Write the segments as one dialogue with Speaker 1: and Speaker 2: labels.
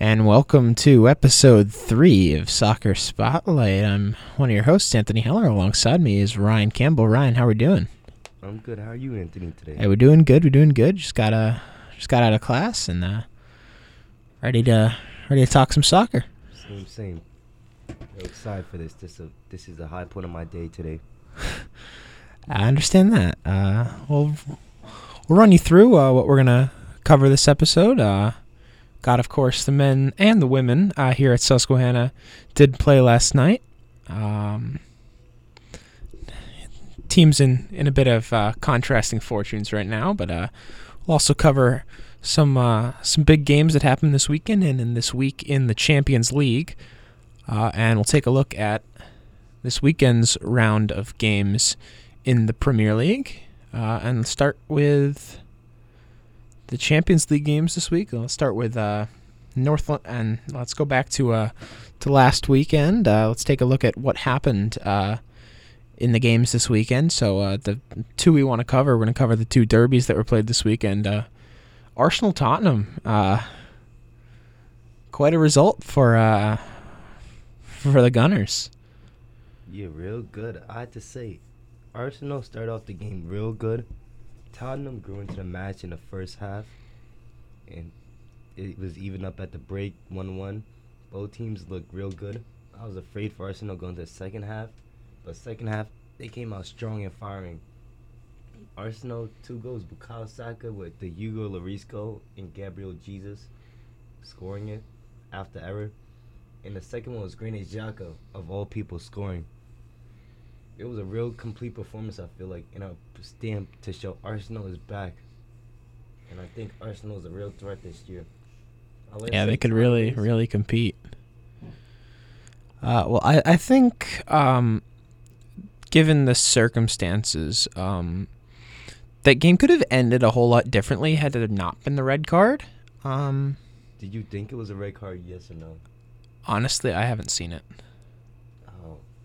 Speaker 1: and welcome to episode three of Soccer Spotlight. I'm one of your hosts, Anthony Heller. Alongside me is Ryan Campbell. Ryan, how are we doing?
Speaker 2: I'm good. How are you, Anthony, today?
Speaker 1: Hey, we're doing good. We're doing good. Just got uh, just got out of class and uh, ready to ready to talk some soccer.
Speaker 2: Same, same. Excited for this. This a, this is the high point of my day today.
Speaker 1: I understand that. Uh, we'll we'll run you through uh, what we're gonna cover this episode. Uh, got, of course, the men and the women uh, here at Susquehanna did play last night. Um, teams in in a bit of uh, contrasting fortunes right now, but uh, we'll also cover some uh, some big games that happened this weekend and in this week in the Champions League, uh, and we'll take a look at this weekend's round of games in the Premier League, uh, and start with the Champions League games this week. Let's start with uh, North, and let's go back to uh, to last weekend. Uh, let's take a look at what happened uh, in the games this weekend. So uh, the two we want to cover, we're going to cover the two derbies that were played this weekend. Uh, Arsenal Tottenham, quite a result for for the Gunners.
Speaker 2: Yeah, real good. I had to say, Arsenal started off the game real good. Tottenham grew into the match in the first half, and it was even up at the break, one-one. Both teams looked real good. I was afraid for Arsenal going to the second half, but second half they came out strong and firing. Arsenal two goals, Bukayo Saka with the Hugo Lloris goal and Gabriel Jesus scoring it after error. And the second one was Granit Xhaka of all people scoring. It was a real complete performance. I feel like, and a stamp to show Arsenal is back. And I think Arsenal is a real threat this year. Like
Speaker 1: yeah, they could really, really compete. Uh, well, I, I think, um, given the circumstances, um, that game could have ended a whole lot differently had it not been the red card. Um,
Speaker 2: Did you think it was a red card? Yes or no?
Speaker 1: Honestly, I haven't seen it.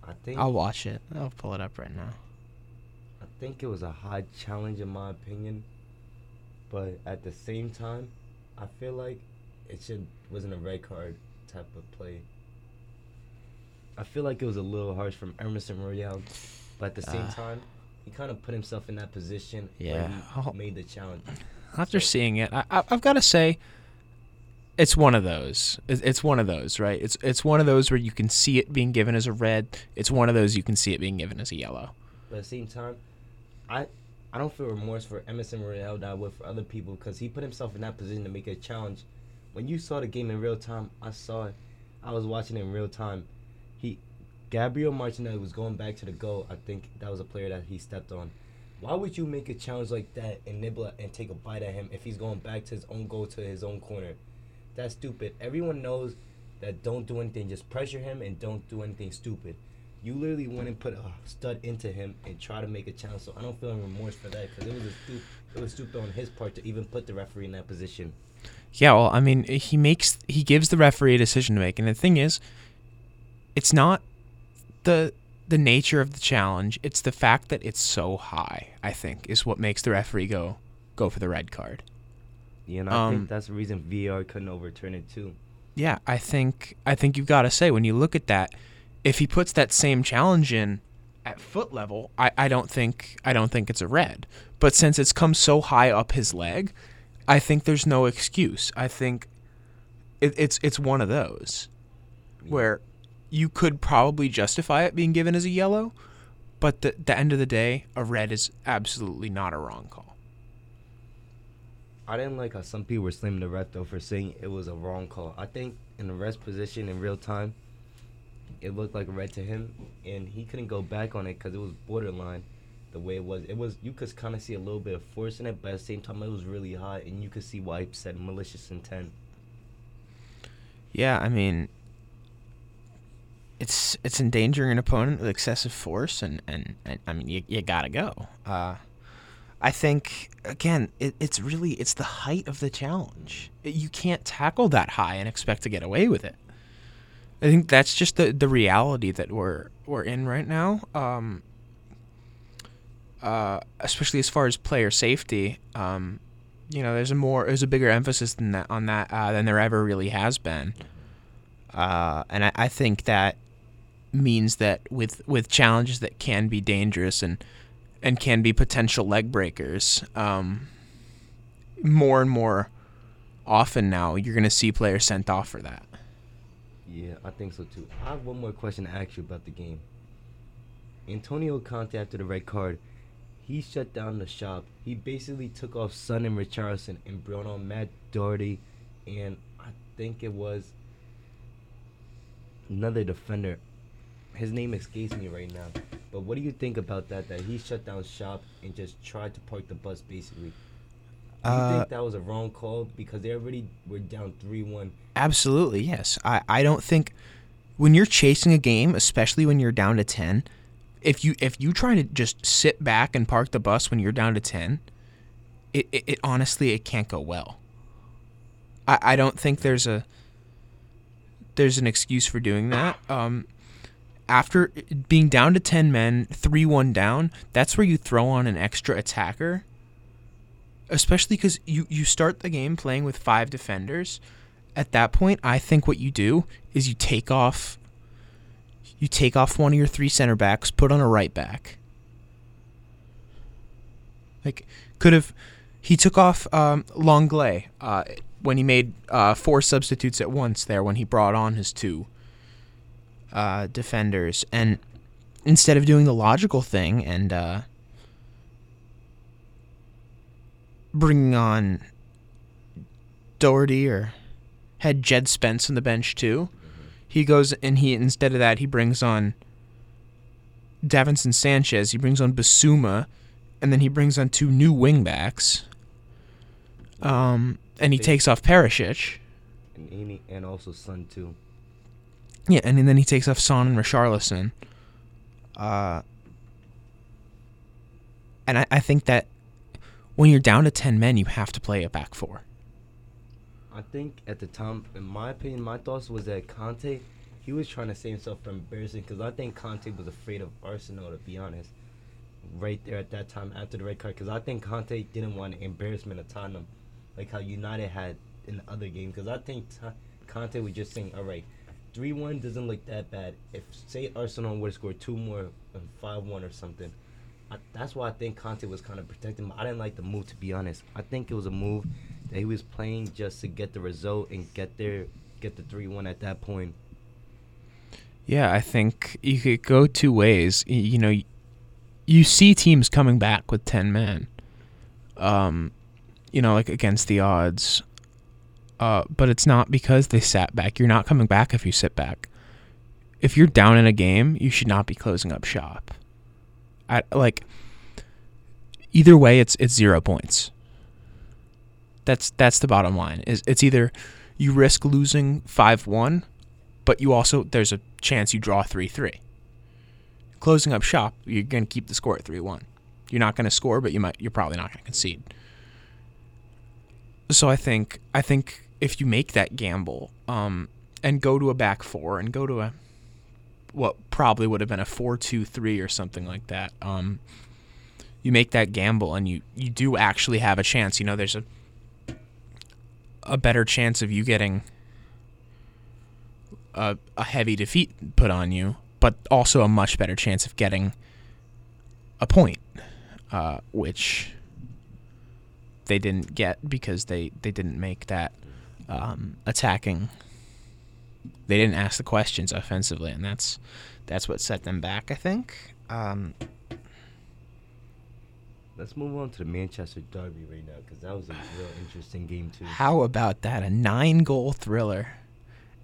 Speaker 2: I think
Speaker 1: I'll watch it. I'll pull it up right now.
Speaker 2: I think it was a high challenge in my opinion, but at the same time, I feel like it should wasn't a red card type of play. I feel like it was a little harsh from Emerson Royal, but at the same
Speaker 1: Uh,
Speaker 2: time, he kind of put himself in that position
Speaker 1: Yeah,
Speaker 2: made the challenge.
Speaker 1: After seeing it, I, I, I've got to say, it's one of those. It's, one of those, right? It's it's one of those where you can see it being given as a red. It's one of those you can see it being given as a yellow.
Speaker 2: But at the same time, I I don't feel remorse for Emerson Royal that I for other people because he put himself in that position to make a challenge. When you saw the game in real time, I saw it. I was watching it in real time. He, Gabriel Martinelli was going back to the goal. I think that was a player that he stepped on. Why would you make a challenge like that and nibble and take a bite at him if he's going back to his own goal to his own corner? That's stupid. Everyone knows that don't do anything. Just pressure him and don't do anything stupid. You literally went and put a stud into him and try to make a challenge. So I don't feel any remorse for that because it was a it was stupid on his part to even put the referee in that position.
Speaker 1: Yeah, well, I mean, he makes he gives the referee a decision to make, and the thing is, it's not the the nature of the challenge; it's the fact that it's so high. I think is what makes the referee go go for the red card.
Speaker 2: Yeah, and I
Speaker 1: Um,
Speaker 2: think that's the reason VR couldn't overturn it too.
Speaker 1: Yeah, I think I think you've got to say when you look at that, if he puts that same challenge in at foot level, I, I don't think I don't think it's a red. But since it's come so high up his leg, I think there's no excuse. I think it, it's it's one of those where you could probably justify it being given as a yellow, but the the end of the day, a red is absolutely not a wrong call.
Speaker 2: I didn't like how some people were slamming the ref though for saying it was a wrong call. I think in the rest position in real time, it looked like red to him, and he couldn't go back on it because it was borderline. The way it was, it was you could kind of see a little bit of force in it, but at the same time it was really high, and you could see why he said malicious intent.
Speaker 1: Yeah, I mean, it's it's endangering an opponent with excessive force, and and, and I mean, you, you gotta go. Uh, I think again, it, it's really it's the height of the challenge. You can't tackle that high and expect to get away with it. I think that's just the the reality that we're we're in right now. Um, uh, especially as far as player safety. Um, you know, there's a more there's a bigger emphasis than that on that uh, than there ever really has been. Uh, and I, I think that means that with with challenges that can be dangerous and and can be potential leg breakers, um, more and more often now you're going to see players sent off for that.
Speaker 2: Yeah, I think so too. I have one more question to ask you about the game. Antonio Conte after the red card, he shut down the shop. He basically took off Son and Richarlison and brought on Matt Doherty, and I think it was another defender. His name escapes me right now. But what do you think about that? That he shut down shop and just tried to park the bus basically. Do you
Speaker 1: Uh,
Speaker 2: think that was a wrong call because they already were down three one?
Speaker 1: Absolutely, yes. I, I don't think when you're chasing a game, especially when you're down to ten, if you if you try to just sit back and park the bus when you're down to ten, it, it, it honestly it can't go well. I, I don't think there's a there's an excuse for doing that. Um, after being down to ten men, three one down, that's where you throw on an extra attacker. Especially because you, you start the game playing with five defenders at that point, I think what you do is you take off you take off one of your three center backs, put on a right back. Like could have he took off um, Lenglet uh, when he made uh, four substitutes at once there when he brought on his two uh, defenders and instead of doing the logical thing and uh, bringing on Doherty or had Jed Spence on the bench too. He goes and he instead of that he brings on Davinson Sanchez. He brings on Bissouma, and then he brings on two new wingbacks. Um, and he takes off Perisic.
Speaker 2: And Amy and also Sun too.
Speaker 1: Yeah, and then he takes off Son and Richarlison. Uh, and I, I think that when you're down to ten men, you have to play a back four.
Speaker 2: I think at the time, in my opinion, my thoughts was that Conte, he was trying to save himself from embarrassing because I think Conte was afraid of Arsenal, to be honest. Right there at that time after the red card, because I think Conte didn't want an embarrassment of Tottenham, like how United had in the other game. Because I think Ta Conte was just saying, all right, three one doesn't look that bad. If say Arsenal would have scored two more, five one or something. I, that's why I think Conte was kind of protecting. I didn't like the move, to be honest. I think it was a move that he was playing just to get the result and get there, get the three one at that point.
Speaker 1: Yeah, I think you could go two ways. Y- You know, you see teams coming back with 10 men. Um, you know, like against the odds. Uh, but it's not because they sat back. You're not coming back if you sit back. If you're down in a game, you should not be closing up shop. I like either way it's it's 0 points. That's that's the bottom line. Is it's either you risk losing 5-1 but you also there's a chance you draw 3-3. Closing up shop, you're going to keep the score at 3-1. You're not going to score, but you might you're probably not going to concede. So I think I think if you make that gamble um, and go to a back four and go to a what probably would have been a 4-2-3 or something like that. Um, you make that gamble and you you do actually have a chance. You know, there's a a better chance of you getting a, a heavy defeat put on you, but also a much better chance of getting a point, uh, which they didn't get because they, they didn't make that um, attacking. They didn't ask the questions offensively, and that's that's what set them back. I think. Um,
Speaker 2: Let's move on to the Manchester Derby right now because that was a real interesting game too.
Speaker 1: how about that? A nine-goal thriller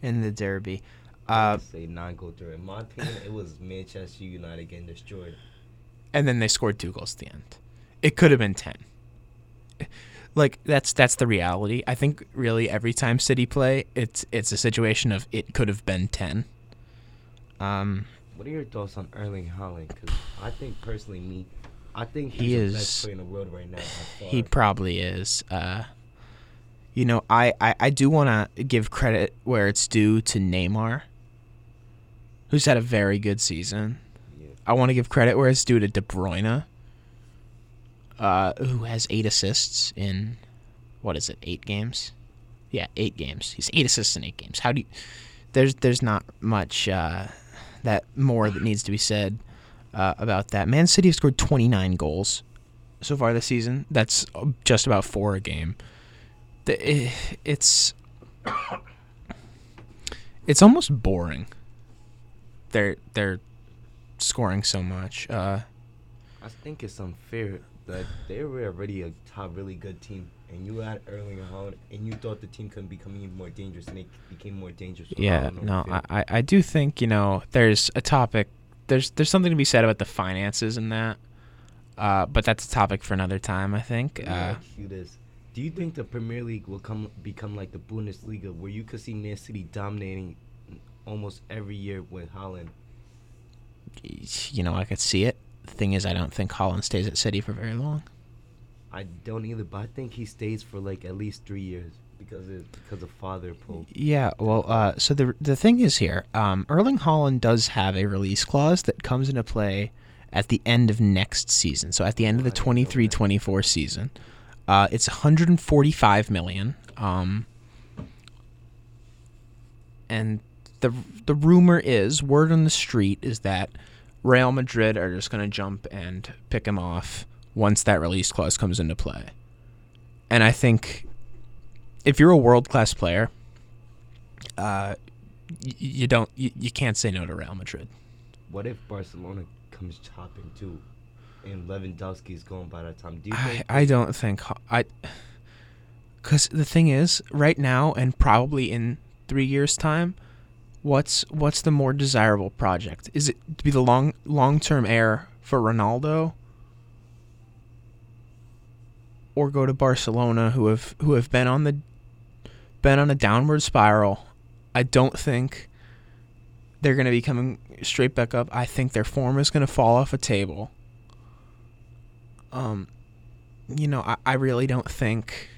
Speaker 1: in the Derby. Uh,
Speaker 2: say nine goal through. In my opinion, it was Manchester United getting destroyed.
Speaker 1: and then they scored two goals at the end. It could have been ten. Like that's that's the reality. I think really every time City play, it's it's a situation of it could have been ten. Um,
Speaker 2: What are your thoughts on Erling Haaland? Because I think personally, me, I think
Speaker 1: He
Speaker 2: he's the
Speaker 1: is-
Speaker 2: best player in the world right now.
Speaker 1: he probably is. Uh, you know, I I, I do want to give credit where it's due to Neymar, who's had a very good season.
Speaker 2: Yeah.
Speaker 1: I want to give credit where it's due to De Bruyne, uh, who has eight assists in what is it? Eight games. Yeah, eight games. He's eight assists in eight games. How do you? There's there's not much uh, that more that needs to be said uh, about that. Man City has scored 29 goals so far this season. That's just about four a game. The, it, it's it's almost boring. They're they're scoring so much. Uh,
Speaker 2: I think it's unfair that they were already a top, really good team, and you had Erling Haaland, and you thought the team could become even more dangerous, and it became more dangerous.
Speaker 1: Yeah, no, I, I I do think you know there's a topic. There's there's something to be said about the finances and that. Uh, but that's a topic for another time, I think.
Speaker 2: Me
Speaker 1: Uh,
Speaker 2: you this: Do you think the Premier League will come become like the Bundesliga, where you could see Man City dominating almost every year with Haaland?
Speaker 1: you know, I could see it. The thing is, I don't think Haaland stays at City for very long.
Speaker 2: I don't either, but I think he stays for like at least three years because of because of father Pope.
Speaker 1: Yeah, well, uh, so the the thing is here, um, Erling Haaland does have a release clause that comes into play at the end of next season. So at the end of the
Speaker 2: I didn't know that.
Speaker 1: 23-24 season, uh, it's 145 million. Um, and the the rumor is, word on the street is that Real Madrid are just going to jump and pick him off once that release clause comes into play. And I think if you're a world class player, uh, you don't you, you can't say no to Real Madrid.
Speaker 2: What if Barcelona comes chopping too, and Lewandowski's gone by that time? Do you
Speaker 1: I,
Speaker 2: think?
Speaker 1: I don't think I because the thing is right now and probably in three years time what's what's the more desirable project? Is it to be the long long term heir for Ronaldo? Or go to Barcelona who have who have been on the been on a downward spiral. I don't think they're going to be coming straight back up. I think their form is going to fall off a table. Um you know, I, I really don't think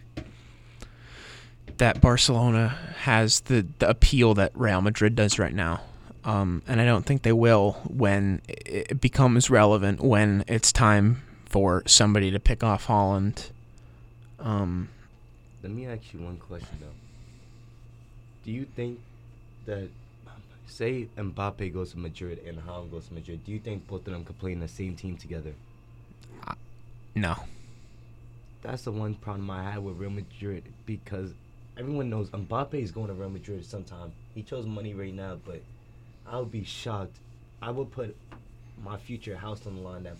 Speaker 1: that Barcelona has the, the appeal that Real Madrid does right now. Um, and I don't think they will when it becomes relevant when it's time for somebody to pick off Haaland. Um,
Speaker 2: Let me ask you one question though. Do you think that, say Mbappe goes to Madrid and Haaland goes to Madrid, do you think both of them could play in the same team together?
Speaker 1: no.
Speaker 2: That's the one problem I had with Real Madrid because everyone knows Mbappe is going to Real Madrid sometime. He chose money right now, but I would be shocked. I would put my future house on the line that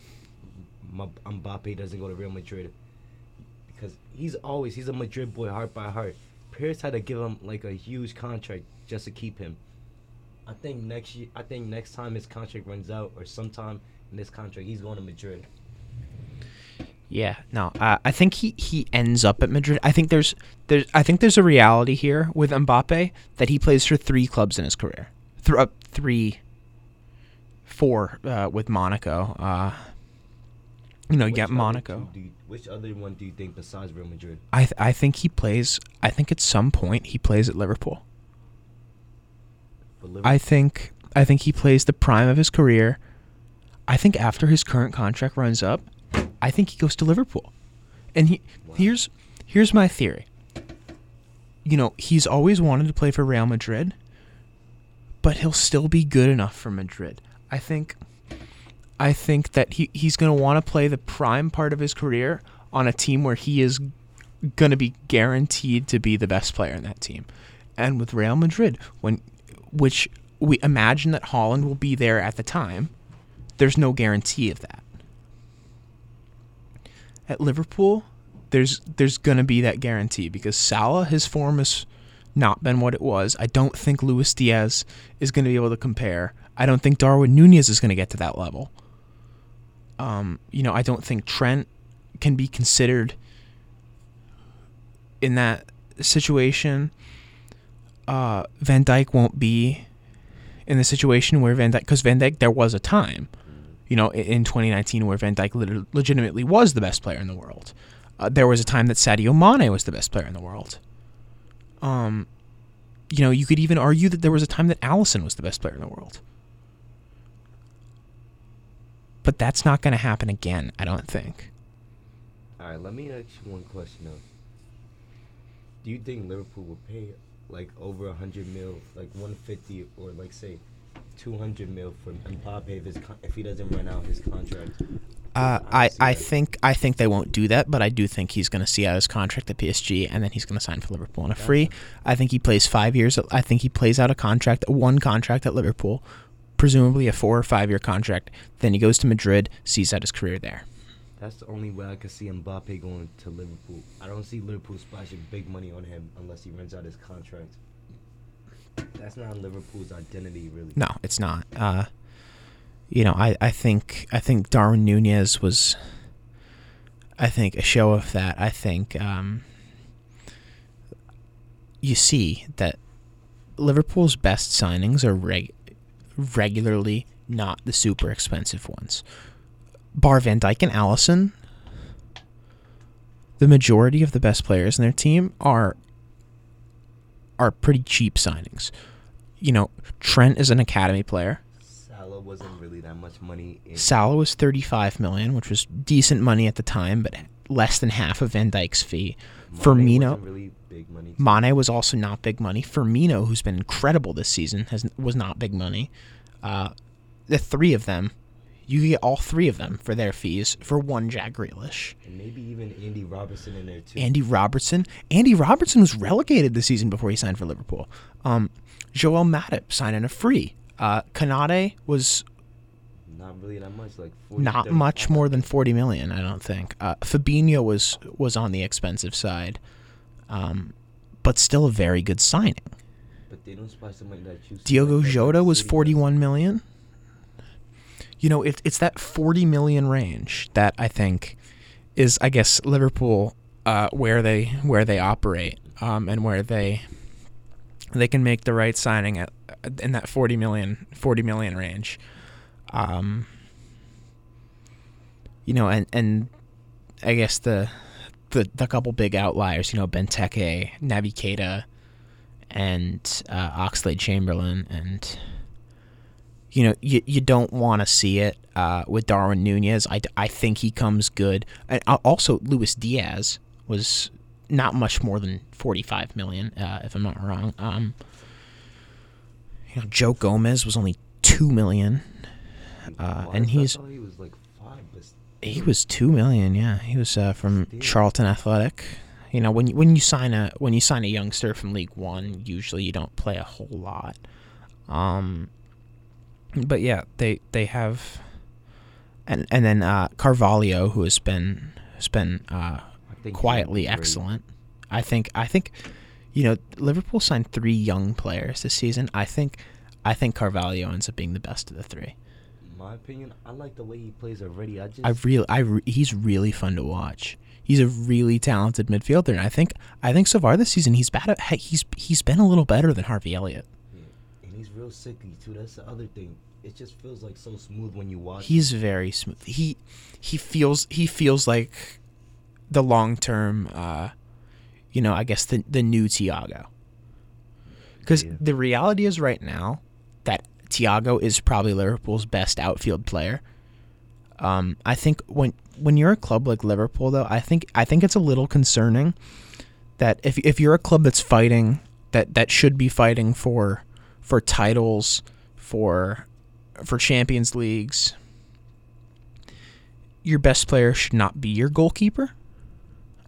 Speaker 2: Mbappe doesn't go to Real Madrid because he's always he's a Madrid boy, heart by heart. Paris had to give him like a huge contract just to keep him. I think next year, I think next time his contract runs out, or sometime in this contract, he's going to Madrid.
Speaker 1: Yeah, no. Uh, I think he, he ends up at Madrid. I think there's there's I think there's a reality here with Mbappe that he plays for three clubs in his career. Th- uh, three, four uh, with Monaco. Uh, you know,
Speaker 2: Which
Speaker 1: got Monaco.
Speaker 2: you- which other one do you think besides Real Madrid?
Speaker 1: I th- I think he plays. I think at some point he plays at Liverpool.
Speaker 2: Liverpool?
Speaker 1: I think I think he plays the prime of his career. I think after his current contract runs up, I think he goes to Liverpool. And he
Speaker 2: Wow.
Speaker 1: here's here's my theory. You know, he's always wanted to play for Real Madrid, but he'll still be good enough for Madrid. I think I think that he, he's going to want to play the prime part of his career on a team where he is going to be guaranteed to be the best player in that team. And with Real Madrid, when which we imagine that Haaland will be there at the time, there's no guarantee of that. At Liverpool, there's there's to be that guarantee because Salah his form has not been what it was. I don't think Luis Diaz is to be able to compare. I don't think Darwin Nunez is to get to that level. Um, you know, I don't think Trent can be considered in that situation. Uh, Van Dijk won't be in the situation where Van Dijk, because Van Dijk, there was a time, you know, in 2019 where Van lit- legitimately was the best player in the world. Uh, there was a time that Sadio Mane was the best player in the world. Um, you know, you could even argue that there was a time that Alisson was the best player in the world. But that's not going to happen again, I don't think.
Speaker 2: All right, let me ask you one question though. Do you think Liverpool will pay like over a hundred mil, like one fifty, or like say two hundred mil for Mbappe if his con- if he doesn't run out his contract?
Speaker 1: Uh, I, I think I think they won't do that, but I do think he's going to see out his contract at PSG, and then he's going to sign for Liverpool on a free. I think he plays five years. I think he plays out a contract, one contract at Liverpool, presumably a four or five year contract. Then he goes to Madrid, sees out his career there.
Speaker 2: That's the only way I could see Mbappe going to Liverpool. I don't see Liverpool splashing big money on him unless he runs out his contract. That's not Liverpool's identity, really.
Speaker 1: No, it's not. Uh, you know, I, I think I think Darwin Nunez was, I think a show of that. I think um, you see that Liverpool's best signings are reg- regularly not the super expensive ones. Bar Van Dijk and Alisson, the majority of the best players in their team are are pretty cheap signings. You know, Trent is an academy player.
Speaker 2: Salah wasn't really that much money. In,
Speaker 1: Salah was 35 million, which was decent money at the time, but less than half of Van Dijk's fee.
Speaker 2: Mane
Speaker 1: Firmino,
Speaker 2: really big money.
Speaker 1: Mane was also not big money. Firmino, who's been incredible this season, has was not big money. Uh, the three of them, you get all three of them for their fees for one Jack Grealish.
Speaker 2: and maybe even Andy Robertson in there too.
Speaker 1: Andy Robertson. Andy Robertson was relegated the season before he signed for Liverpool. Um, Joel Matip signed in a free. Uh, Konaté was
Speaker 2: not really that much, like 40,
Speaker 1: not
Speaker 2: 35.
Speaker 1: much more than 40 million, I don't think. Uh, Fabinho was was on the expensive side, um, but still a very good signing.
Speaker 2: But they don't splash the money that you.
Speaker 1: Diogo
Speaker 2: like,
Speaker 1: Jota was
Speaker 2: does.
Speaker 1: 41 million. You know, it, it's that 40 million range that I think is, I guess, Liverpool uh, where they where they operate um, and where they they can make the right signing at in that 40 million 40 million range. Um, you know, and and I guess the the the couple big outliers, you know, Benteke, Keita, and uh, Chamberlain, and you know, you you don't want to see it uh, with Darwin Nunez. I, I think he comes good. And also, Luis Diaz was not much more than forty five million, uh, if I'm not wrong. Um, you know, Joe Gomez was only two million. Uh, and he's-
Speaker 2: he was like five.
Speaker 1: He was two million. Yeah, he was uh, from Charlton Athletic. You know, when you, when you sign a when you sign a youngster from League One, usually you don't play a whole lot. Um, but yeah, they they have, and and then uh, Carvalho, who has been has been uh,
Speaker 2: I think he
Speaker 1: quietly excellent. I think I think, you know, Liverpool signed three young players this season. I think I think Carvalho ends up being the best of the three.
Speaker 2: In my opinion, I like the way he plays already. I just
Speaker 1: I really, I re- he's really fun to watch. He's a really talented midfielder, and I think, I think so far this season he's bad. At, he's he's been a little better than Harvey Elliott.
Speaker 2: Yeah, and he's real sickly too. That's the other thing. It just feels like so smooth when you watch.
Speaker 1: He's very smooth. He he feels he feels like the long term, uh, you know, I guess the the new Thiago. Because
Speaker 2: Yeah.
Speaker 1: the reality is right now that Thiago is probably Liverpool's best outfield player. Um, I think when when you're a club like Liverpool, though, I think I think it's a little concerning that if if you're a club that's fighting that that should be fighting for for titles for for Champions Leagues, your best player should not be your goalkeeper.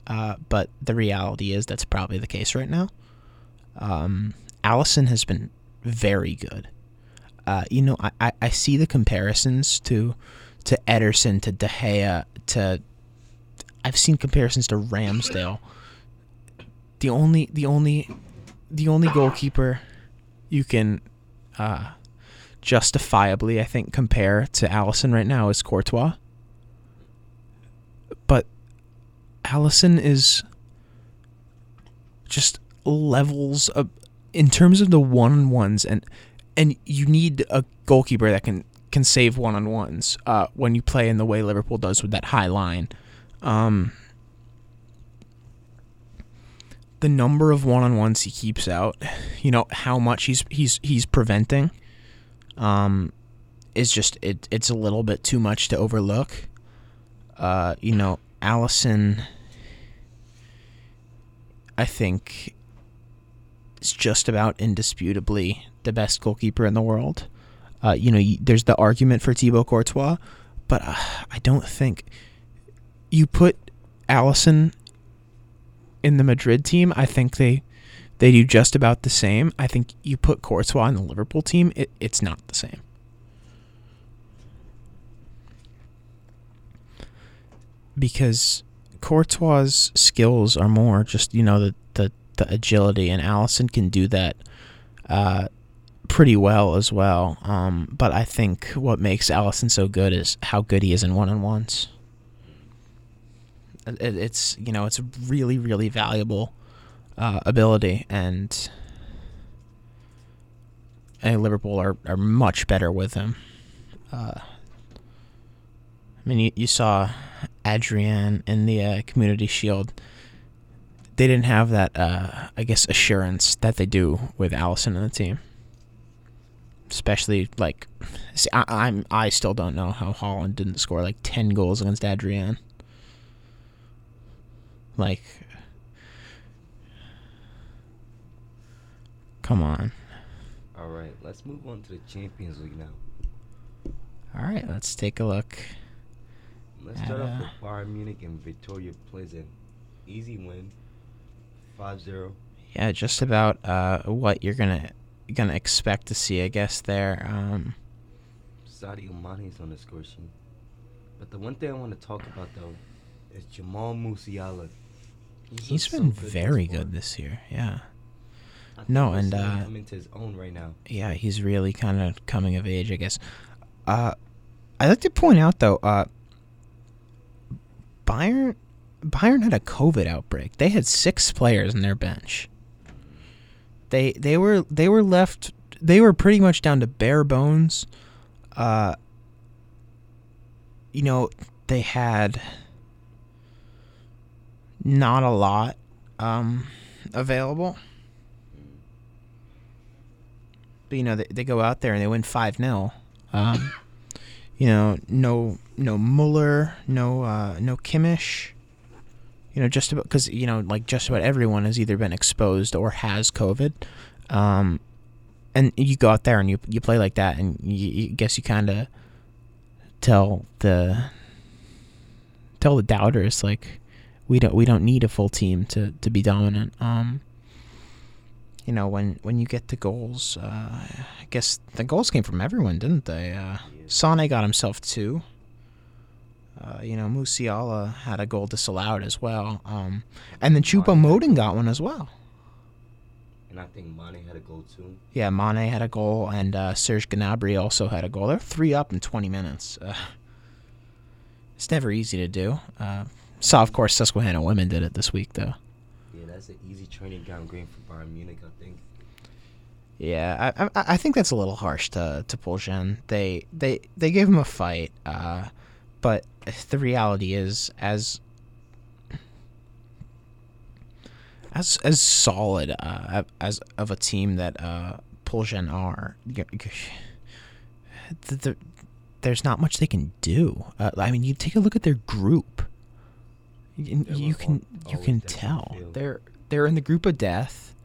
Speaker 1: Uh, but the reality is that's probably the case right now. Um, Alisson has been very good. Uh, you know, I, I, I see the comparisons to to Ederson, to De Gea, to I've seen comparisons to Ramsdale. The only the only the only goalkeeper you can uh, justifiably, I think, compare to Alisson right now is Courtois. But Alisson is just levels of in terms of the one on ones and and you need a goalkeeper that can can save one on ones uh, when you play in the way Liverpool does with that high line. Um, the number of one on ones he keeps out, you know how much he's he's he's preventing, um, is just it it's a little bit too much to overlook. Uh, you know, Alisson. I think is just about indisputably the best goalkeeper in the world. Uh, you know, there's the argument for Thibaut Courtois, but uh, I don't think you put Alisson in the Madrid team. I think they they do just about the same. I think you put Courtois in the Liverpool team, it, it's not the same. Because Courtois' skills are more just you know the the, the agility, and Alisson can do that uh, pretty well as well. Um, but I think what makes Alisson so good is how good he is in one on ones. It, it's you know it's a really really valuable uh, ability, and Liverpool are, are much better with him. Uh, I mean, you, you saw Adrian in the uh, Community Shield. They didn't have that, uh, I guess, assurance that they do with Alisson and the team. Especially like, see, I, I'm I still don't know how Haaland didn't score like ten goals against Adrian. Like, come on.
Speaker 2: All right, let's move on to the Champions League now.
Speaker 1: All right, let's take a look.
Speaker 2: Let's start off
Speaker 1: Uh,
Speaker 2: with Bayern Munich and Viktoria Plzeň. Easy win, 5-0.
Speaker 1: Yeah, just about uh, what you're gonna gonna expect to see, I guess. There, um,
Speaker 2: Sadio Mane's on the score sheet. But the one thing I want to talk about though is Jamal Musiala.
Speaker 1: He's
Speaker 2: so
Speaker 1: been
Speaker 2: good
Speaker 1: very good this year. Yeah, No, and, uh,
Speaker 2: come into his own right now.
Speaker 1: yeah, he's really kind of coming of age, I guess. Uh, I'd like to point out though, uh, Bayern Bayern had a COVID outbreak. They had six players in their bench. They they were they were left they were pretty much down to bare bones. Uh, you know, they had not a lot um, available. But you know, they, they go out there and they win five 0 um, You know, no no Muller, no uh, no Kimmich. You know, just about because you know, like just about everyone has either been exposed or has COVID. Um, and you go out there and you you play like that, and you, you guess you kind of tell the tell the doubters like we don't we don't need a full team to to be dominant. Um, you know when when you get the goals, uh, I guess the goals came from everyone, didn't they? Uh, Sane got himself two. Uh, you know, Musiala had a goal disallowed as well. Um, and then Chupa
Speaker 2: Mane.
Speaker 1: Modin got one as well.
Speaker 2: And I think Mane had a goal too.
Speaker 1: Yeah, Mane had a goal, and uh, Serge Gnabry also had a goal. They're three up in 20 minutes. Uh, it's never easy to do. Uh, saw, of course, Susquehanna women did it this week, though.
Speaker 2: Yeah, that's an easy training ground game for Bayern Munich, I think.
Speaker 1: Yeah, I, I, I think that's a little harsh to to Plzeň. They they they gave him a fight, uh, but the reality is, as as as solid uh, as of a team that uh, Plzeň are, the, the, there's not much they can do. Uh, I mean, you take a look at their group. You, you can you can tell they're they're in the group of death.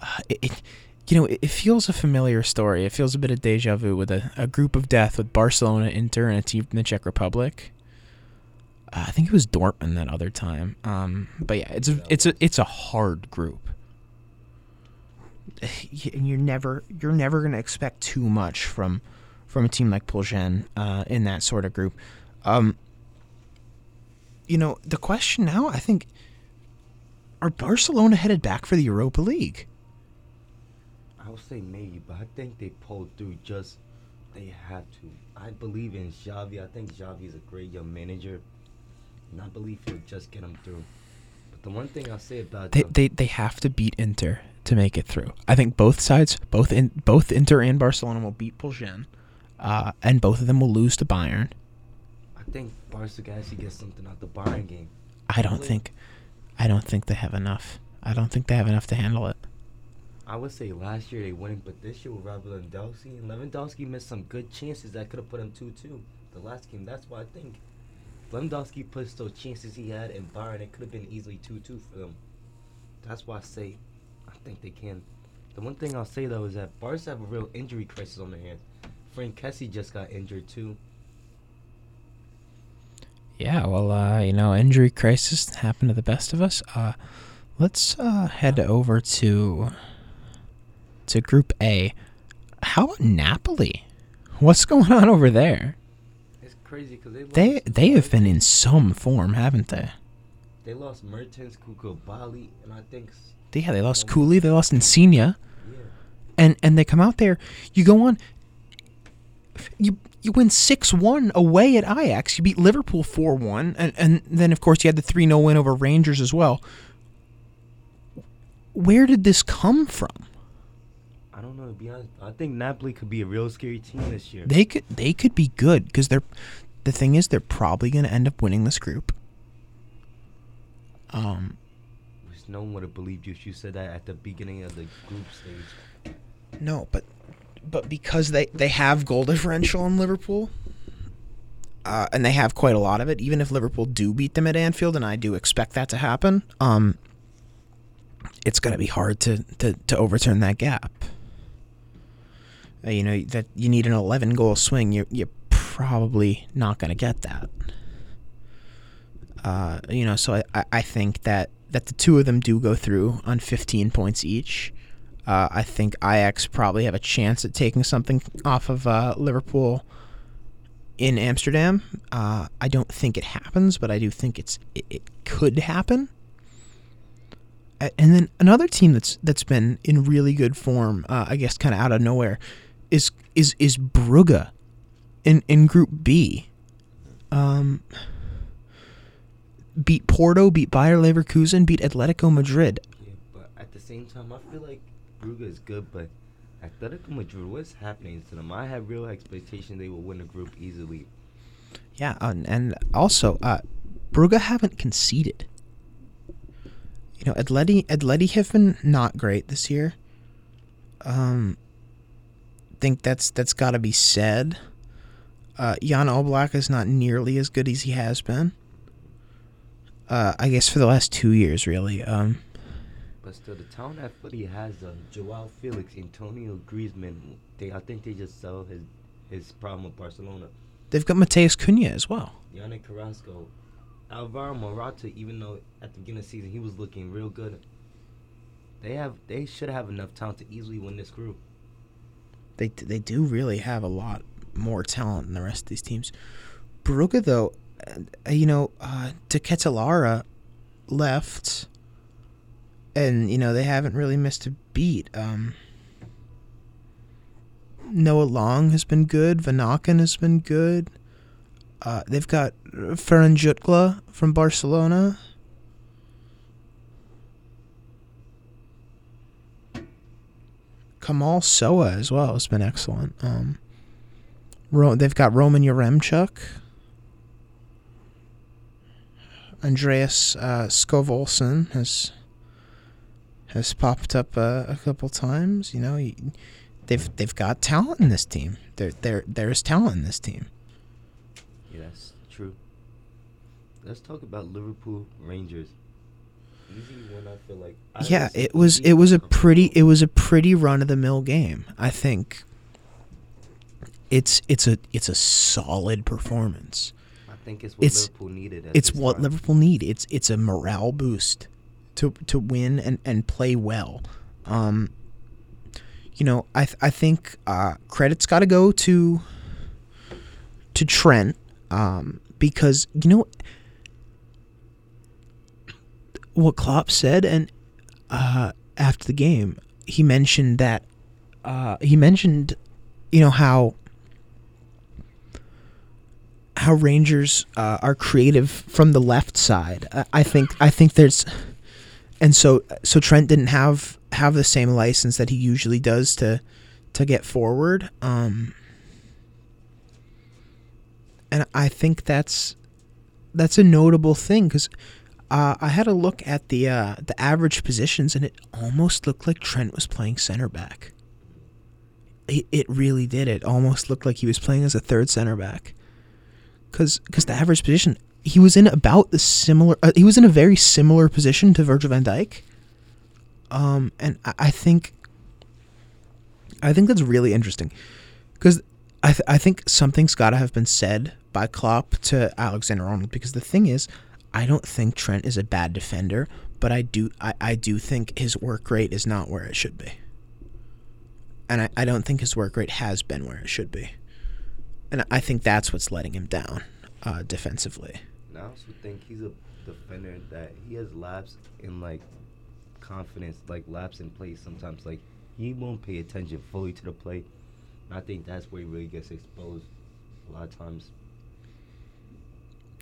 Speaker 1: Uh, it, it you know it, it feels a familiar story. It feels a bit of deja vu with a, a group of death with Barcelona, Inter, and a team from the Czech Republic. Uh, I think it was Dortmund that other time. Um, but yeah, it's a it's a it's a hard group. And You're never you're never gonna expect too much from from a team like Plzeň uh, in that sort of group. Um, you know, the question now, I think, are Barcelona headed back for the Europa League?
Speaker 2: I would say maybe, but I think they pulled through just they had to. I believe in Xavi. I think Xavi is a great young manager, and I believe he'll just get them through. But the one thing I'll say about
Speaker 1: They,
Speaker 2: them,
Speaker 1: they they have to beat Inter to make it through. I think both sides, both in both Inter and Barcelona will beat Plzeň, uh, and both of them will lose to Bayern.
Speaker 2: I think Barca can actually get something out the Bayern game.
Speaker 1: I don't
Speaker 2: Really?
Speaker 1: think, I don't think they have enough. I don't think they have enough to handle it.
Speaker 2: I would say last year they won, but this year with Robert Lewandowski, and Lewandowski missed some good chances that could have put him 2-2 the last game. That's why I think Lewandowski puts those chances he had in Bayern, it could have been easily 2-2 for them. that's why I say I think they can. The one thing I'll say though is that Barca have a real injury crisis on their hands. Franck Kessié just got injured too.
Speaker 1: Yeah, well, uh, you know, injury crisis happen to the best of us. Uh, let's uh, head over to to Group A. How about Napoli? What's going on over there?
Speaker 2: It's crazy because they
Speaker 1: They they have been in some form, haven't they?
Speaker 2: They lost Mertens, Koulibaly, and I think
Speaker 1: yeah, they lost Cooley, they lost Insigne,
Speaker 2: yeah.
Speaker 1: and and they come out there. You go on. You you win six one away at Ajax. You beat Liverpool four one, and and then of course you had the three 0 win over Rangers as well. Where did this come from?
Speaker 2: I don't know to be honest. I think Napoli could be a real scary team this year.
Speaker 1: They could they could be good because they're the thing is they're probably going to end up winning this group. Um,
Speaker 2: no one would have believed you if you said that at the beginning of the group stage.
Speaker 1: no, but but because they they have goal differential in Liverpool, uh, and they have quite a lot of it. Even if Liverpool do beat them at Anfield, and I do expect that to happen, um, it's going to be hard to, to to overturn that gap. Uh, you know that you need an 11 goal swing. You're you're probably not going to get that. Uh, you know, so I, I- I think that that the two of them do go through on 15 points each. Uh, I think Ajax probably have a chance at taking something off of uh, Liverpool in Amsterdam. Uh, I don't think it happens, but I do think it's it, it could happen. And then another team that's that's been in really good form, uh, I guess, kind of out of nowhere, is is is Brugge, in in Group B. Um, beat Porto, beat Bayer Leverkusen, beat Atletico Madrid.
Speaker 2: Yeah, but at the same time, I feel like Brugge is good, but Atletico Madrid, what's happening to them? I have real expectation they will win the group easily.
Speaker 1: Yeah, and, and also, uh, Brugge haven't conceded. You know, Atleti, Atleti have been not great this year. Um, think that's that's got to be said. Uh, Jan Oblak is not nearly as good as he has been. Uh, I guess for the last two years, really. Um,
Speaker 2: But still, the town that Footy has uh, Joao Felix, Antonio Griezmann. They, I think they just sell his his problem with Barcelona.
Speaker 1: they've got Matheus Cunha as well.
Speaker 2: Yannick Carrasco, Alvaro Morata. Even though at the beginning of the season he was looking real good, they have they should have enough talent to easily win this group.
Speaker 1: They they do really have a lot more talent than the rest of these teams. Brugge, though, uh, you know, uh, De Ketelaere left, and you know they haven't really missed a beat. Um, Noa Lang has been good. Vanaken has been good. Uh, they've got Ferran Jutgla from Barcelona. Kamal Sowah as well has been excellent. Um, Ro- they've got Roman Yaremchuk, Andreas uh, Skov Olsen has has popped up uh, a couple times. You know, he, they've they've got talent in this team. There there there's talent in this team.
Speaker 2: Yeah, that's true. Let's talk about Liverpool Rangers. Easy one, I feel like.
Speaker 1: Yeah, it was it was a pretty it was a pretty run of the mill game. I think it's it's a it's a solid performance.
Speaker 2: I think it's what
Speaker 1: it's-
Speaker 2: Liverpool needed.
Speaker 1: It's what
Speaker 2: time.
Speaker 1: Liverpool need. It's it's a morale boost to to win and, and play well. Um, you know, I th- I think uh, credit's got to go to to Trent um, because you know what Klopp said, and uh, after the game, he mentioned that uh, he mentioned you know how how Rangers uh, are creative from the left side. I, I think I think there's, and so so Trent didn't have have the same license that he usually does to to get forward. Um, and I think that's that's a notable thing because uh, I had a look at the uh, the average positions and it almost looked like Trent was playing center back. It, it really did. It almost looked like he was playing as a third center back because the average position he was in about the similar uh, he was in a very similar position to Virgil van Dijk Um, and I, I think I think that's really interesting because I th- I think something's got to have been said by Klopp to Alexander Arnold because the thing is, I don't think Trent is a bad defender, but I do I, I do think his work rate is not where it should be. And I, I don't think his work rate has been where it should be. And I think that's what's letting him down uh, defensively.
Speaker 2: And I also think he's a defender that he has laps in like confidence, like laps in play sometimes. Like he won't pay attention fully to the play. And I think that's where he really gets exposed a lot of times.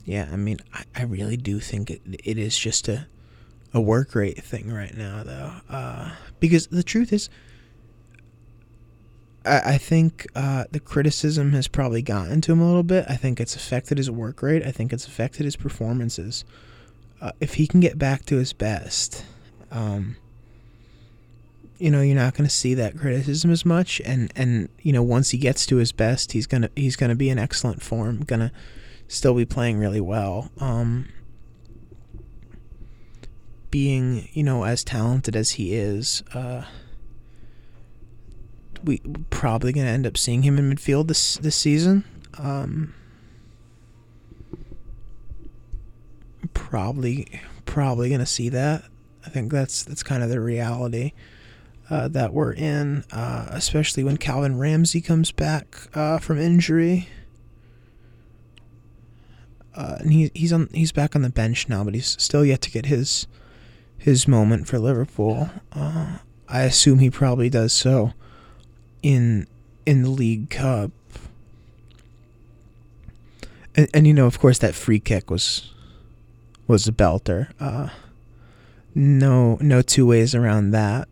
Speaker 1: Yeah, I mean, I, I really do think it, it is just a a work rate thing right now, though. Uh, because the truth is, I, I think uh, the criticism has probably gotten to him a little bit. I think it's affected his work rate. I think it's affected his performances. Uh, if he can get back to his best, um, you know, you're not going to see that criticism as much. And and you know, once he gets to his best, he's gonna he's gonna be in excellent form. Gonna still be playing really well. Um, being, you know, as talented as he is, uh, we probably going to end up seeing him in midfield this this season. Um, probably, probably going to see that. I think that's that's kind of the reality uh, that we're in, uh, especially when Calvin Ramsay comes back uh, from injury. Uh, and he, he's on he's back on the bench now, but he's still yet to get his his moment for Liverpool. Uh, I assume he probably does so in in the League Cup. And, and you know, of course, that free kick was was a belter. Uh, no, no two ways around that.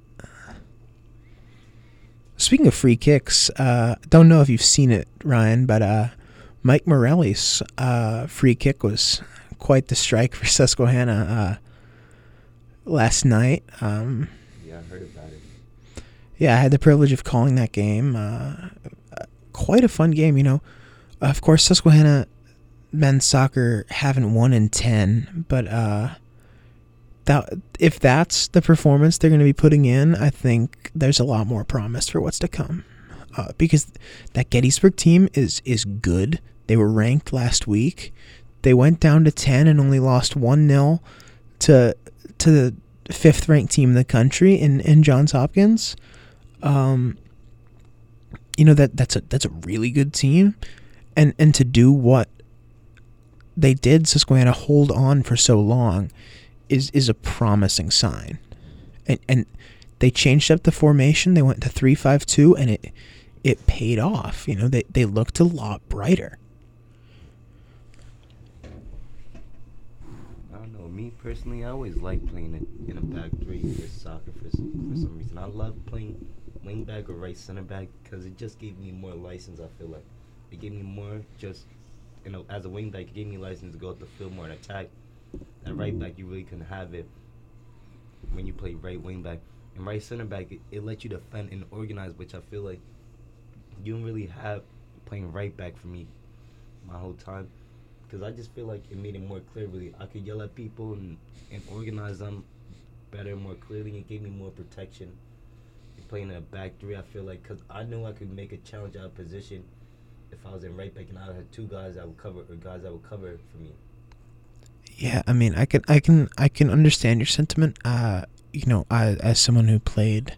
Speaker 1: Speaking of free kicks, uh, don't know if you've seen it, Ryan, but uh, Mike Morelli's uh, free kick was quite the strike for Susquehanna uh, last night. Um,
Speaker 2: Yeah, I heard about it.
Speaker 1: Yeah, I had the privilege of calling that game. Uh, quite a fun game, you know. Of course, Susquehanna men's soccer haven't won in ten, but uh, that if that's the performance they're going to be putting in, I think there's a lot more promise for what's to come. Uh, because that Gettysburg team is is good. They were ranked last week. They went down to ten and only lost one 0 to to the fifth ranked team in the country in, in Johns Hopkins. Um, you know that that's a that's a really good team, and and to do what they did, Susquehanna hold on for so long, is is a promising sign, and and they changed up the formation. They went to three five two, and it it paid off. You know they they looked a lot brighter.
Speaker 2: I don't know. Me personally, I always like playing it in a back three for soccer for, for some reason. I love playing wing back or right center back because it just gave me more license. I feel like it gave me more just you know as a wing back, it gave me license to go up the field more and attack. At right back, you really couldn't have it when you play right wing back. And right center back, it, it lets you defend and organize, which I feel like you don't really have playing right back for me my whole time because I just feel like it made it more clear. Really, I could yell at people and, and organize them better, and more clearly. It gave me more protection. Playing a back three, I feel like because I knew I could make a challenge out of position if I was in right back and I had two guys that would cover or guys that would cover for me.
Speaker 1: Yeah, I mean, I can, I can, I can understand your sentiment. Uh, you know, I, as someone who played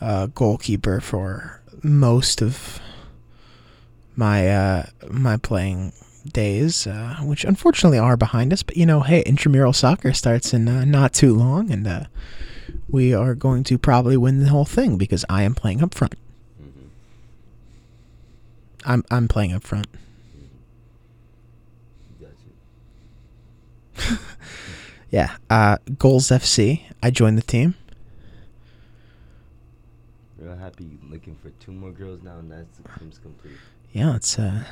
Speaker 1: uh, goalkeeper for most of my uh, my playing days, uh, which unfortunately are behind us. But you know, hey, intramural soccer starts in uh, not too long, and uh, we are going to probably win the whole thing because I am playing up front.
Speaker 2: Mm-hmm.
Speaker 1: I'm I'm playing up front.
Speaker 2: Got you.
Speaker 1: Yeah, uh, Goals FC. I joined the team.
Speaker 2: Real happy looking for two more girls now, and that's the team's complete.
Speaker 1: yeah, let's uh,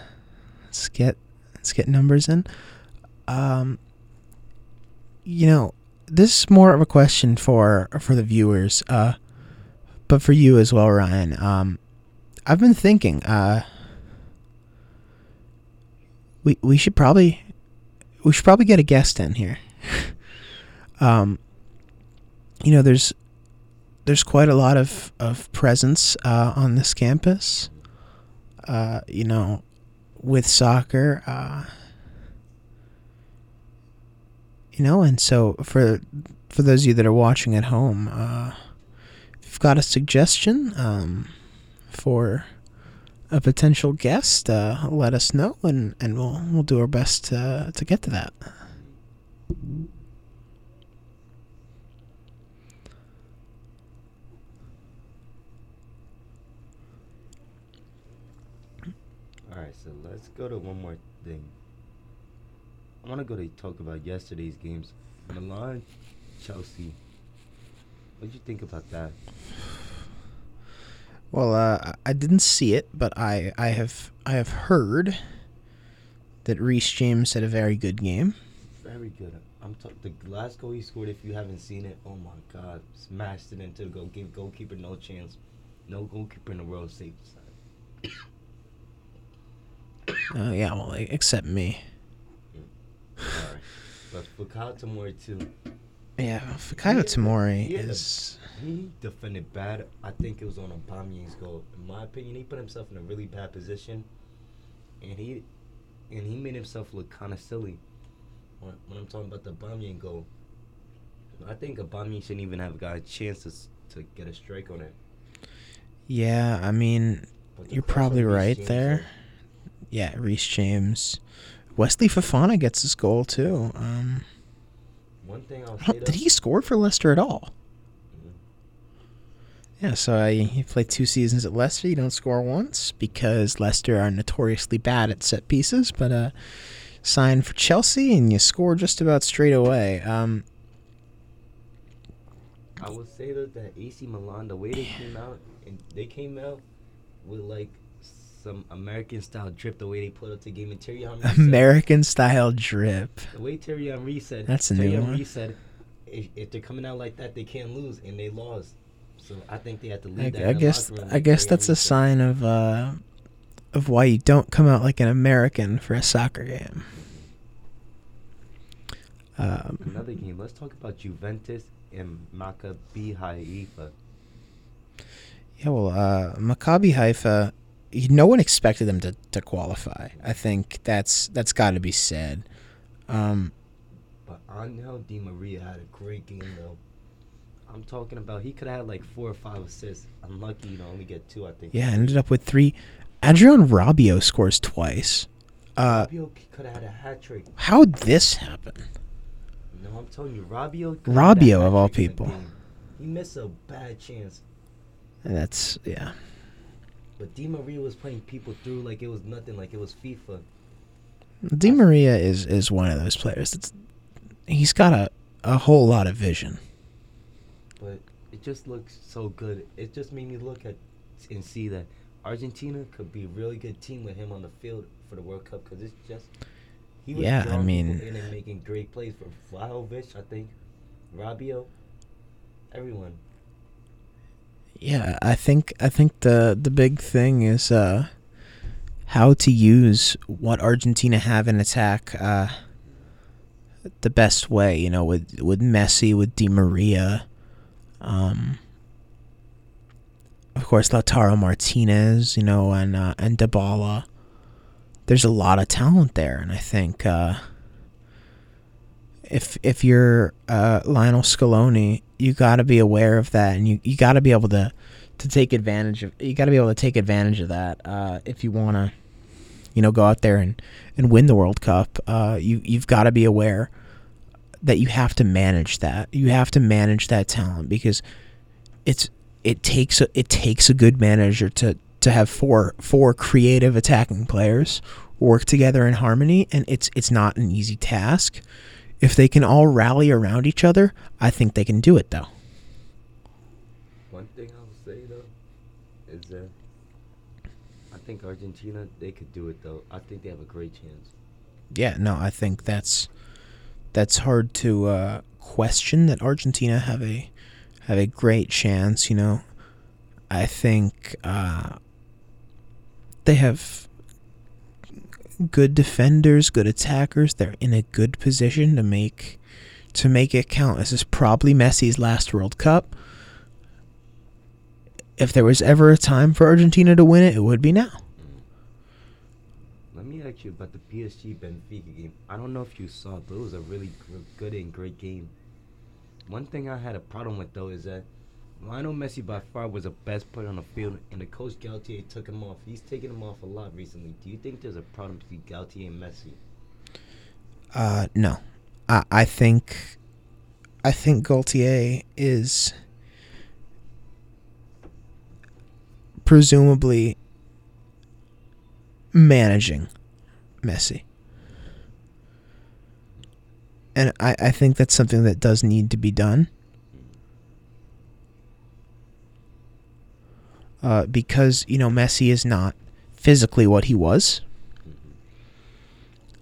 Speaker 1: let's get let's get numbers in. Um, you know, this is more of a question for for the viewers, uh, but for you as well, Ryan. Um, I've been thinking, uh, we we should probably we should probably get a guest in here. um, you know, there's there's quite a lot of of presence uh, on this campus. Uh, you know, with soccer. Uh, you know, and so for for those of you that are watching at home, uh, if you've got a suggestion um, for a potential guest, uh, let us know, and, and we'll we'll do our best to to get to that.
Speaker 2: All right, so let's go to one more thing. I want to go to talk about yesterday's games. Milan, Chelsea. What did you think about that?
Speaker 1: Well, uh, I didn't see it, but I, I have I have heard that Reece James had a very good game.
Speaker 2: Very good. I'm t- the last goal he scored. If you haven't seen it, oh my God, smashed it into the goal. Gave goalkeeper no chance. No goalkeeper in the world saved the side.
Speaker 1: Uh, yeah, well, except me.
Speaker 2: But Kyle Tomori too,
Speaker 1: Yeah, Fikayo Tomori is.
Speaker 2: he defended bad. I think it was on Aubameyang's goal. In my opinion, he put himself in a really bad position, and he and he made himself look kind of silly. When, when I'm talking about the Aubameyang goal, I think Aubameyang shouldn't even have got a chance to to get a strike on it.
Speaker 1: Yeah, I mean, you're probably right
Speaker 2: James,
Speaker 1: there. Yeah, Reece James. Wesley Fofana gets his goal too. Um,
Speaker 2: One thing
Speaker 1: did he score for Leicester at all?
Speaker 2: Mhm.
Speaker 1: Yeah, so uh, you played two seasons at Leicester. You don't score once because Leicester are notoriously bad at set pieces. But uh, sign for Chelsea and you score just about straight away. Um,
Speaker 2: I would say though that AC Milan, the way they came out, and they came out with like some American style drip. The way they put up to game, and Thierry Henry said-
Speaker 1: American style drip.
Speaker 2: The way Thierry Henry said,
Speaker 1: That's a
Speaker 2: Thierry
Speaker 1: new
Speaker 2: Henry
Speaker 1: one.
Speaker 2: said, if, if they're coming out like that, they can't lose, and they lost. So I think they had to
Speaker 1: I,
Speaker 2: that.
Speaker 1: I guess
Speaker 2: room,
Speaker 1: I guess
Speaker 2: Thierry
Speaker 1: that's
Speaker 2: Henry
Speaker 1: a
Speaker 2: said.
Speaker 1: sign of uh, of why you don't come out like an American for a soccer game. Um,
Speaker 2: Another game. Let's talk about Juventus and Maccabi Haifa.
Speaker 1: Yeah, well, uh, Maccabi Haifa, no one expected them to, to qualify. I think that's that's got to be said. Um,
Speaker 2: But Angel Di Maria had a great game though. I'm talking about he could have had like four or five assists. Unlucky, you know, only get two. I think.
Speaker 1: yeah, ended up with three. Adrien Rabiot scores twice. Uh,
Speaker 2: Rabiot could have had a hat trick.
Speaker 1: how'd this happen?
Speaker 2: No, I'm telling you, Rabiot. coulda had a
Speaker 1: Rabiot, of all
Speaker 2: hat-trick in the
Speaker 1: people.
Speaker 2: He missed a bad chance.
Speaker 1: And that's yeah.
Speaker 2: But Di Maria was playing people through like it was nothing, like it was FIFA.
Speaker 1: Di Maria is is one of those players. That's he's got a a whole lot of vision.
Speaker 2: But it just looks so good. It just made me look at and see that Argentina could be a really good team with him on the field for the World Cup because it's just he was
Speaker 1: Yeah, I mean-
Speaker 2: in and making great plays for Vlahovic, I think, Rabiot, everyone.
Speaker 1: Yeah, I think I think the the big thing is uh, how to use what Argentina have in attack uh, the best way. You know, with with Messi, with Di Maria, um, of course Lautaro Martinez. You know, and uh, and Dybala. There's a lot of talent there, and I think uh, if if you're uh, Lionel Scaloni, you got to be aware of that, and you, you got to be able to to take advantage of. You got to be able to take advantage of that uh, if you want to, you know, go out there and, and win the World Cup. Uh, you you've got to be aware that you have to manage that. You have to manage that talent because it's it takes a, it takes a good manager to to have four four creative attacking players work together in harmony, and it's it's not an easy task. If they can all rally around each other, I think they can do it though.
Speaker 2: One thing I'll say though is that I think Argentina they could do it though. I think they have a great chance.
Speaker 1: Yeah, no, I think that's that's hard to uh, question that Argentina have a have a great chance. You know, I think uh, they have good defenders, good attackers. They're in a good position to make to make it count. This is probably Messi's last World Cup. if there was ever a time for Argentina to win it, it would be now.
Speaker 2: Let me ask you about the PSG Benfica game. I don't know if you saw, but it was a really good and great game. One thing I had a problem with though is that Lionel Messi by far was the best player on the field, and the coach Galtier took him off. He's taken him off a lot recently. Do you think there's a problem between Galtier and Messi?
Speaker 1: Uh, no, I I think I think Galtier is presumably managing Messi. And I, I think that's something that does need to be done. Uh, because, you know, Messi is not physically what he was.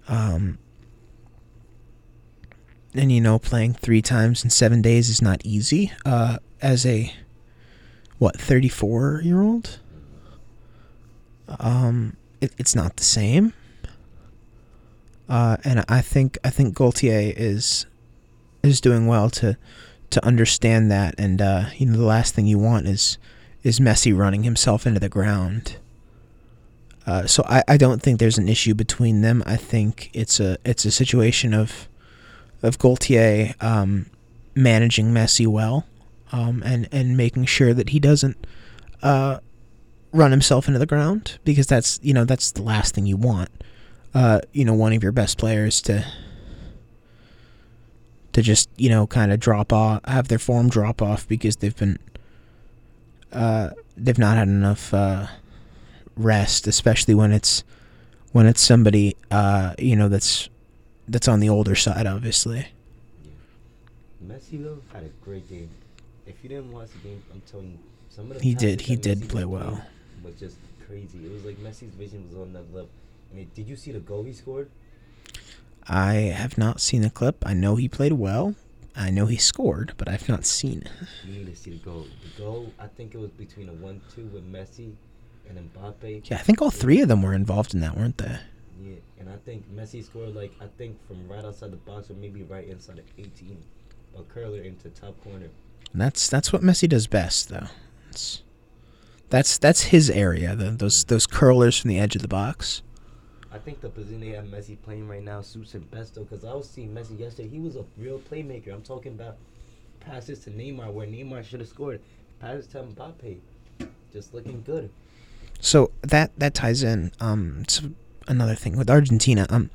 Speaker 1: Um, and, you know, playing three times in seven days is not easy. Uh, as a, what, 34 year old? Um, it, it's not the same. Uh, and I think I think Galtier is is doing well to to understand that, and uh, you know the last thing you want is is Messi running himself into the ground. Uh, so I, I don't think there's an issue between them. I think it's a it's a situation of of Galtier um, managing Messi well, um, and and making sure that he doesn't uh, run himself into the ground because that's you know that's the last thing you want uh, you know, one of your best players to to just you know kind of drop off, have their form drop off because they've been uh, they've not had enough uh, rest, especially when it's when it's somebody uh, you know that's that's on the older side, obviously.
Speaker 2: Yeah. Messi though had a great game. If you didn't watch the game, I'm telling you, some of the
Speaker 1: he did he did play well.
Speaker 2: Was just crazy. It was like Messi's vision was on that level did you see the goal he scored?
Speaker 1: I have not seen the clip. I know he played well. I know he scored, but I've not seen it.
Speaker 2: You need to see the goal. The goal, I think it was between a one-two with Messi and Mbappe.
Speaker 1: Yeah, I think all three of them were involved in that, weren't they?
Speaker 2: Yeah, and I think Messi scored like I think from right outside the box or maybe right inside the 18, a curler into top corner.
Speaker 1: And that's that's what Messi does best, though. It's, that's that's his area. The, those those curlers from the edge of the box.
Speaker 2: I think the position they have Messi playing right now suits him best though, because I was seeing Messi yesterday. He was a real playmaker. I'm talking about passes to Neymar where Neymar should have scored. Passes to Mbappe, just looking good.
Speaker 1: So that that ties in um to another thing with Argentina. Um,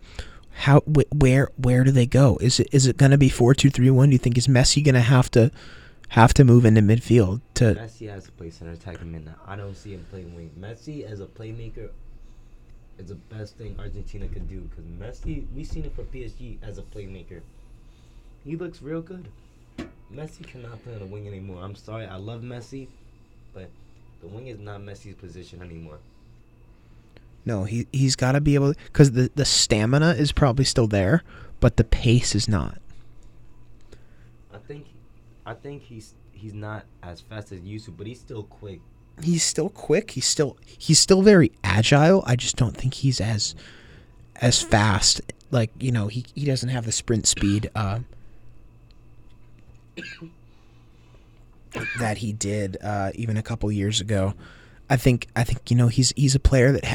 Speaker 1: how wh- where where do they go? Is it is it gonna be four two three one? Do you think is Messi gonna have to have to move into midfield to?
Speaker 2: Messi has to play center attacking mid now. I don't see him playing wing. Messi as a playmaker is the best thing Argentina could do because Messi, we've seen it for PSG as a playmaker. He looks real good. Messi cannot play on the wing anymore. I'm sorry, I love Messi, but the wing is not Messi's position anymore.
Speaker 1: No, he he's got to be able because the the stamina is probably still there, but the pace is not.
Speaker 2: I think, I think he's he's not as fast as used to, but he's still quick
Speaker 1: he's still quick. He's still he's still very agile. I just don't think he's as as fast. Like you know, he he doesn't have the sprint speed uh, that he did uh, even a couple years ago. I think I think you know he's he's a player that ha-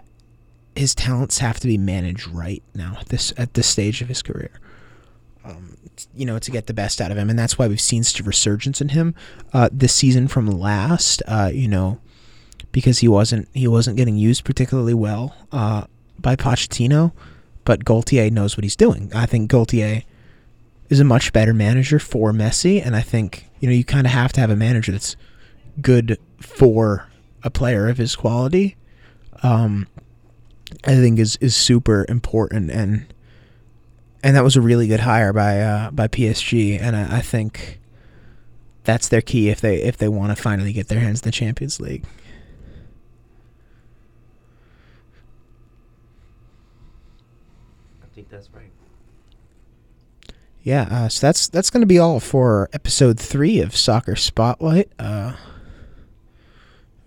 Speaker 1: his talents have to be managed right now at this at this stage of his career. Um, you know, to get the best out of him, and that's why we've seen such a resurgence in him uh, this season from last. Uh, you know, because he wasn't he wasn't getting used particularly well uh, by Pochettino, but Galtier knows what he's doing. I think Galtier is a much better manager for Messi, and I think you know you kind of have to have a manager that's good for a player of his quality. Um, I think is is super important, and and that was a really good hire by uh, by PSG, and I, I think that's their key if they if they want to finally get their hands in the Champions League.
Speaker 2: think that's right.
Speaker 1: Yeah, uh, so that's that's going to be all for episode three of Soccer Spotlight. Uh,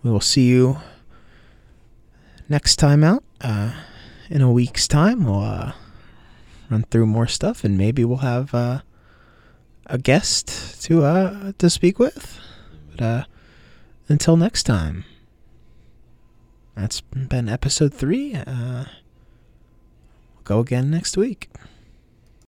Speaker 1: we will see you next time out. Uh, in a week's time, we'll uh, run through more stuff, and maybe we'll have uh, a guest to uh, to speak with. But until next time. That's been episode three. We'll go again next week.